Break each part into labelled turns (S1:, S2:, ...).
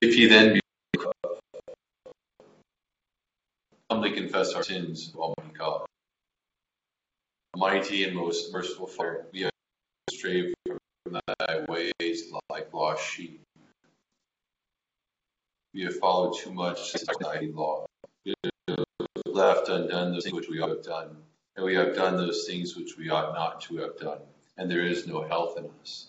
S1: If ye then be humbly confess our sins, Almighty God. Mighty and most merciful Father, we have strayed from thy ways like lost sheep. We have followed too much thy law. We have left undone those things which we ought to have done, and we have done those things which we ought not to have done, and there is no health in us.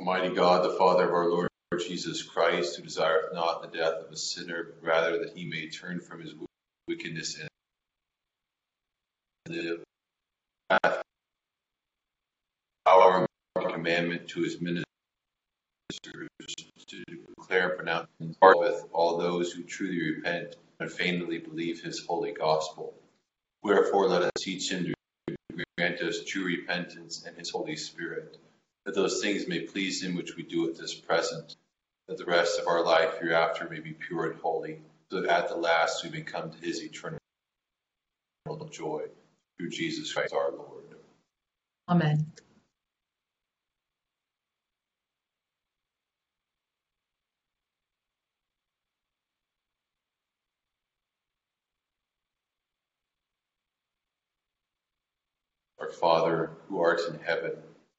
S1: Almighty God, the Father of our Lord Jesus Christ, who desireth not the death of a sinner, but rather that he may turn from his wickedness and live, and commandment to his ministers to declare pronouncements with all those who truly repent and feignedly believe his holy gospel. Wherefore let us teach him to grant us true repentance and his Holy Spirit that those things may please him which we do at this present, that the rest of our life hereafter may be pure and holy, so that at the last we may come to his eternal joy through Jesus Christ our Lord.
S2: Amen.
S1: Our Father, who art in heaven,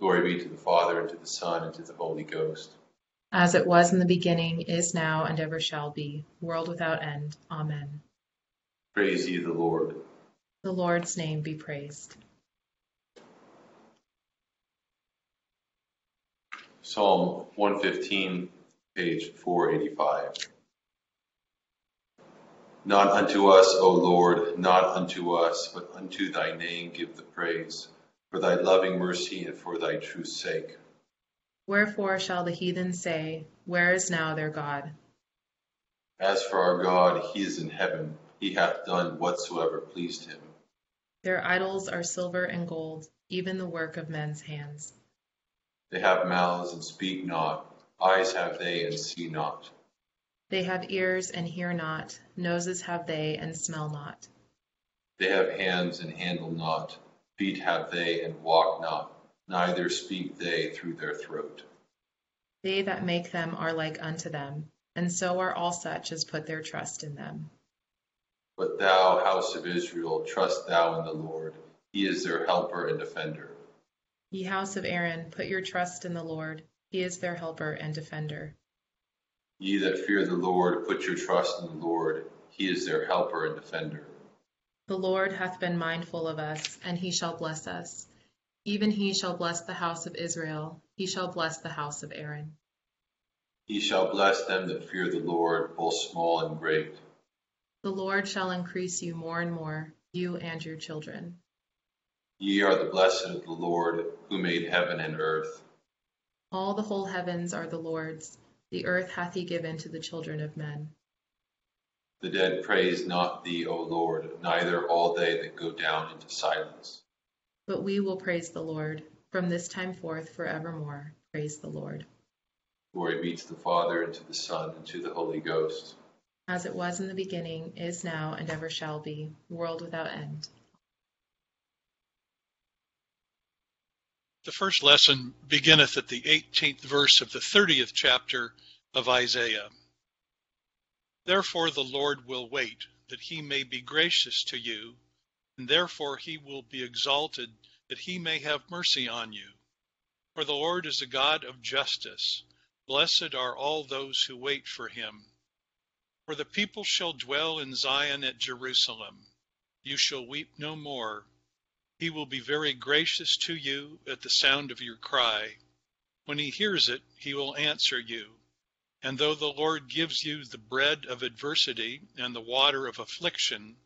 S1: Glory be to the Father, and to the Son, and to the Holy Ghost.
S2: As it was in the beginning, is now, and ever shall be, world without end. Amen.
S1: Praise ye the Lord.
S2: The Lord's name be praised.
S1: Psalm 115, page 485. Not unto us, O Lord, not unto us, but unto thy name give the praise for thy loving mercy and for thy truth's sake.
S2: Wherefore shall the heathen say, Where is now their God?
S1: As for our God, he is in heaven, he hath done whatsoever pleased him.
S2: Their idols are silver and gold, even the work of men's hands.
S1: They have mouths and speak not, eyes have they and see not.
S2: They have ears and hear not, noses have they and smell not.
S1: They have hands and handle not, Feet have they and walk not, neither speak they through their throat.
S2: They that make them are like unto them, and so are all such as put their trust in them.
S1: But thou, house of Israel, trust thou in the Lord. He is their helper and defender.
S2: Ye house of Aaron, put your trust in the Lord. He is their helper and defender.
S1: Ye that fear the Lord, put your trust in the Lord. He is their helper and defender.
S2: The Lord hath been mindful of us, and he shall bless us. Even he shall bless the house of Israel, he shall bless the house of Aaron.
S1: He shall bless them that fear the Lord, both small and great.
S2: The Lord shall increase you more and more, you and your children.
S1: Ye are the blessed of the Lord, who made heaven and earth.
S2: All the whole heavens are the Lord's, the earth hath he given to the children of men.
S1: The dead praise not thee, O Lord, neither all they that go down into silence.
S2: But we will praise the Lord from this time forth forevermore. Praise the Lord.
S1: Glory be to the Father, and to the Son, and to the Holy Ghost.
S2: As it was in the beginning, is now, and ever shall be, world without end.
S3: The first lesson beginneth at the 18th verse of the 30th chapter of Isaiah. Therefore the Lord will wait, that he may be gracious to you, and therefore he will be exalted, that he may have mercy on you. For the Lord is a God of justice. Blessed are all those who wait for him. For the people shall dwell in Zion at Jerusalem. You shall weep no more. He will be very gracious to you at the sound of your cry. When he hears it, he will answer you. And though the Lord gives you the bread of adversity and the water of affliction,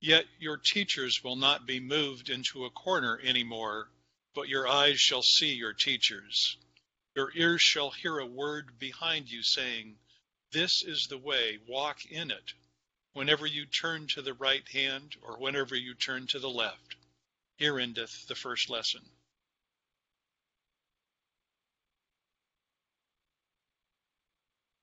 S3: yet your teachers will not be moved into a corner any more, but your eyes shall see your teachers. Your ears shall hear a word behind you saying, This is the way, walk in it, whenever you turn to the right hand or whenever you turn to the left. Here endeth the first lesson.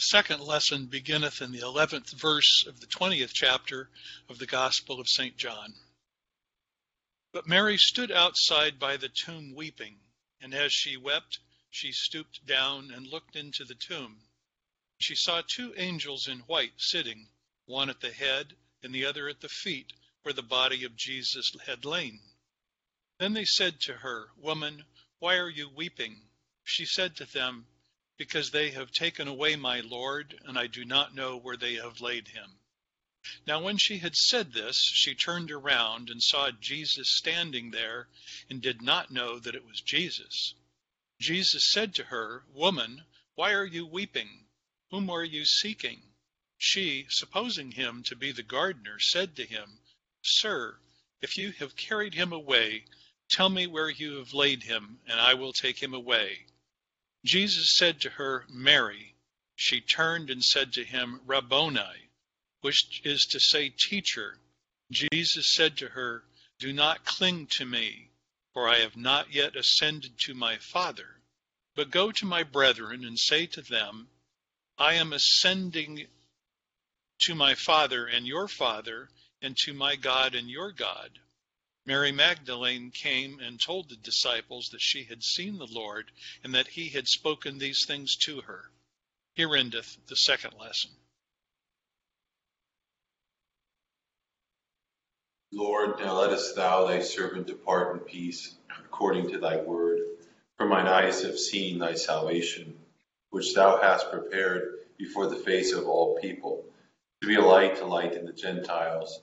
S3: second lesson beginneth in the eleventh verse of the twentieth chapter of the Gospel of St. John. But Mary stood outside by the tomb weeping, and as she wept, she stooped down and looked into the tomb. She saw two angels in white sitting, one at the head and the other at the feet, where the body of Jesus had lain. Then they said to her, Woman, why are you weeping? She said to them, because they have taken away my Lord, and I do not know where they have laid him. Now when she had said this, she turned around and saw Jesus standing there, and did not know that it was Jesus. Jesus said to her, Woman, why are you weeping? Whom are you seeking? She, supposing him to be the gardener, said to him, Sir, if you have carried him away, tell me where you have laid him, and I will take him away. Jesus said to her, Mary. She turned and said to him, Rabboni, which is to say, Teacher. Jesus said to her, Do not cling to me, for I have not yet ascended to my Father. But go to my brethren and say to them, I am ascending to my Father and your Father, and to my God and your God. Mary Magdalene came and told the disciples that she had seen the Lord and that he had spoken these things to her. Here endeth the second lesson.
S1: Lord, now lettest thou thy servant depart in peace, according to thy word. For mine eyes have seen thy salvation, which thou hast prepared before the face of all people, to be a light to lighten the Gentiles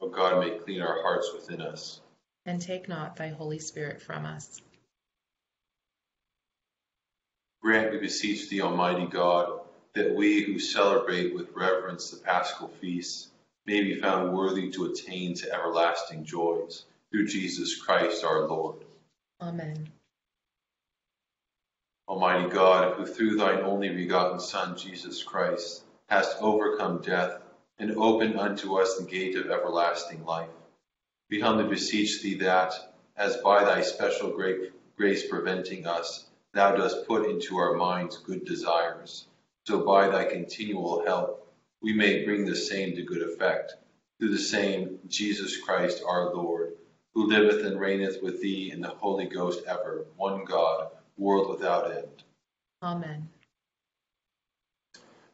S1: O God, may clean our hearts within us.
S2: And take not thy Holy Spirit from us.
S1: Grant, we beseech thee, Almighty God, that we who celebrate with reverence the paschal feast may be found worthy to attain to everlasting joys through Jesus Christ our Lord.
S2: Amen.
S1: Almighty God, who through thine only begotten Son, Jesus Christ, hast overcome death and open unto us the gate of everlasting life, we humbly beseech thee that, as by thy special grace preventing us, thou dost put into our minds good desires, so by thy continual help we may bring the same to good effect, through the same Jesus Christ our Lord, who liveth and reigneth with thee in the Holy Ghost ever, one God, world without end.
S2: Amen.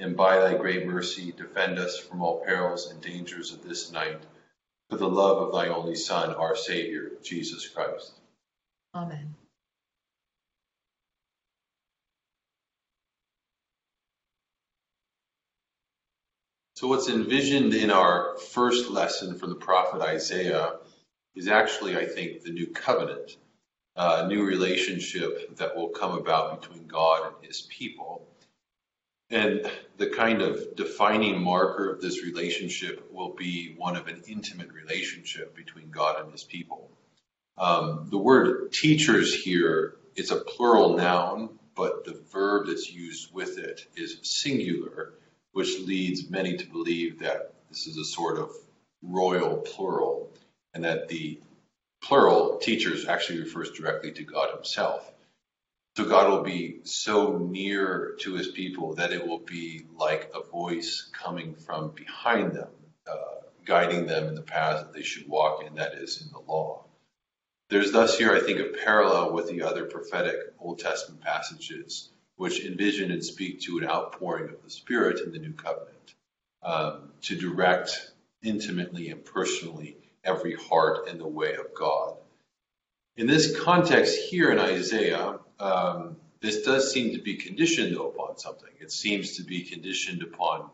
S1: and by thy great mercy defend us from all perils and dangers of this night, for the love of thy only Son, our Savior, Jesus Christ.
S2: Amen.
S1: So, what's envisioned in our first lesson from the prophet Isaiah is actually, I think, the new covenant a new relationship that will come about between God and his people. And the kind of defining marker of this relationship will be one of an intimate relationship between God and his people. Um, the word teachers here is a plural noun, but the verb that's used with it is singular, which leads many to believe that this is a sort of royal plural and that the plural teachers actually refers directly to God himself. So God will be so near to his people that it will be like a voice coming from behind them, uh, guiding them in the path that they should walk in, that is, in the law. There's thus here, I think, a parallel with the other prophetic Old Testament passages, which envision and speak to an outpouring of the Spirit in the new covenant um, to direct intimately and personally every heart in the way of God. In this context here in Isaiah, um, this does seem to be conditioned though upon something. It seems to be conditioned upon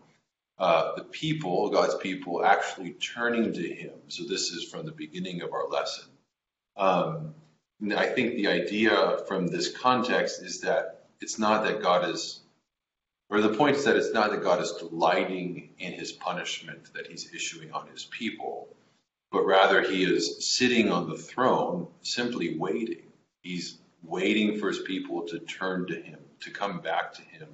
S1: uh, the people, God's people, actually turning to Him. So this is from the beginning of our lesson. Um, I think the idea from this context is that it's not that God is, or the point is that it's not that God is delighting in His punishment that He's issuing on His people but rather he is sitting on the throne, simply waiting. He's waiting for his people to turn to him, to come back to him,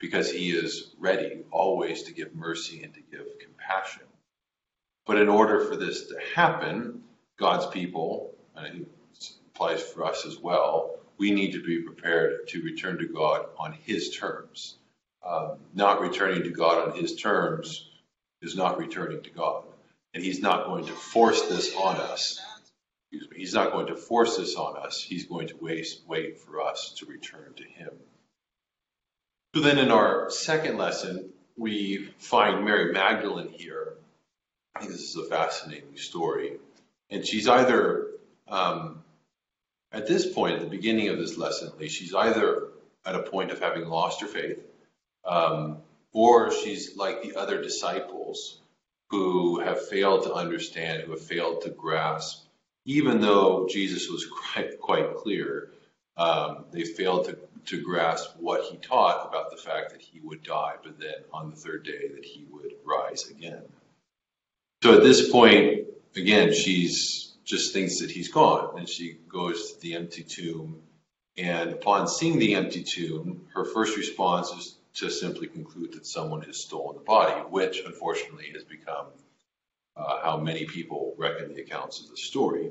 S1: because he is ready always to give mercy and to give compassion. But in order for this to happen, God's people, and it applies for us as well, we need to be prepared to return to God on his terms. Um, not returning to God on his terms is not returning to God and he's not going to force this on us. Excuse me. He's not going to force this on us. He's going to wait, wait for us to return to him. So then in our second lesson, we find Mary Magdalene here. I think this is a fascinating story. And she's either, um, at this point, at the beginning of this lesson at least, she's either at a point of having lost her faith, um, or she's like the other disciples who have failed to understand, who have failed to grasp, even though Jesus was quite, quite clear, um, they failed to, to grasp what he taught about the fact that he would die, but then on the third day that he would rise again. So at this point, again, she's just thinks that he's gone, and she goes to the empty tomb. And upon seeing the empty tomb, her first response is to simply conclude that someone has stolen the body, which unfortunately has become uh, how many people reckon the accounts of the story.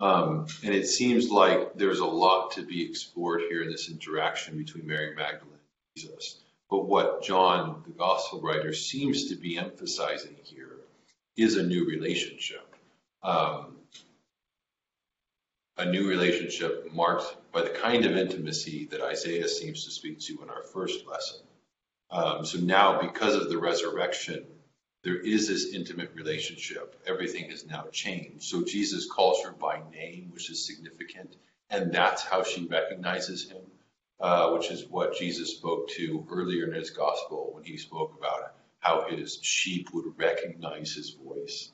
S1: Um, and it seems like there's a lot to be explored here in this interaction between Mary Magdalene and Jesus. But what John, the gospel writer, seems to be emphasizing here is a new relationship. Um, a new relationship marked by the kind of intimacy that Isaiah seems to speak to in our first lesson. Um, so now, because of the resurrection, there is this intimate relationship. Everything has now changed. So Jesus calls her by name, which is significant, and that's how she recognizes him, uh, which is what Jesus spoke to earlier in his gospel when he spoke about how his sheep would recognize his voice.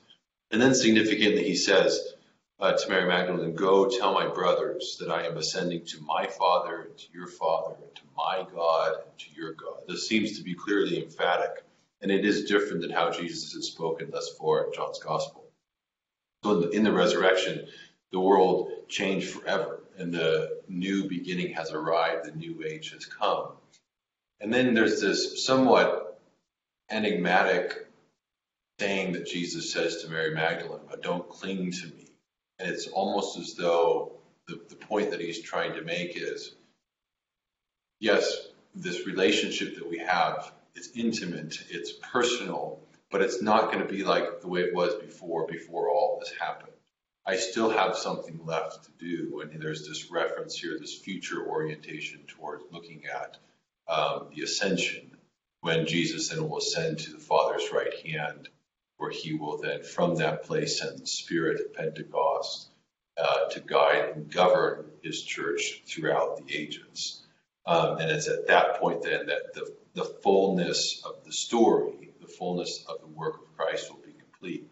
S1: And then significantly, he says uh, to Mary Magdalene, Go tell my brothers that I am ascending to my Father, and to your Father, and to my God, and to your God. This seems to be clearly emphatic, and it is different than how Jesus has spoken thus far in John's Gospel. So in the, in the resurrection, the world changed forever, and the new beginning has arrived, the new age has come. And then there's this somewhat enigmatic saying that Jesus says to Mary Magdalene, but don't cling to me. And it's almost as though the, the point that he's trying to make is yes, this relationship that we have is intimate, it's personal, but it's not going to be like the way it was before, before all this happened. I still have something left to do. And there's this reference here, this future orientation towards looking at um, the ascension when Jesus then will ascend to the Father's right hand, where he will then from that place send the Spirit at Pentecost uh, to guide and govern his church throughout the ages. Um, and it's at that point then that the, the fullness of the story, the fullness of the work of Christ will be complete.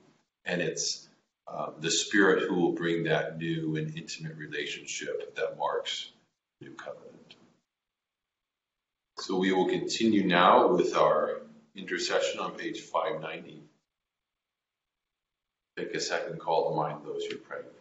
S1: And it's um, the Spirit who will bring that new and intimate relationship that marks the new covenant. So we will continue now with our intercession on page 590. Take a second, call to mind those you're praying for.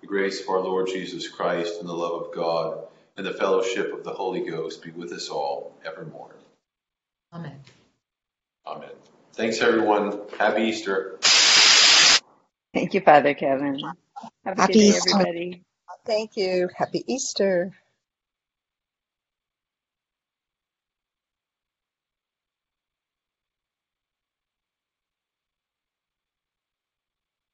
S1: The grace of our Lord Jesus Christ and the love of God and the fellowship of the Holy Ghost be with us all evermore.
S2: Amen.
S1: Amen. Thanks, everyone. Happy Easter.
S4: Thank you, Father Kevin. Have a
S5: Happy
S4: good day,
S5: Easter.
S4: everybody.
S5: Thank you. Happy Easter.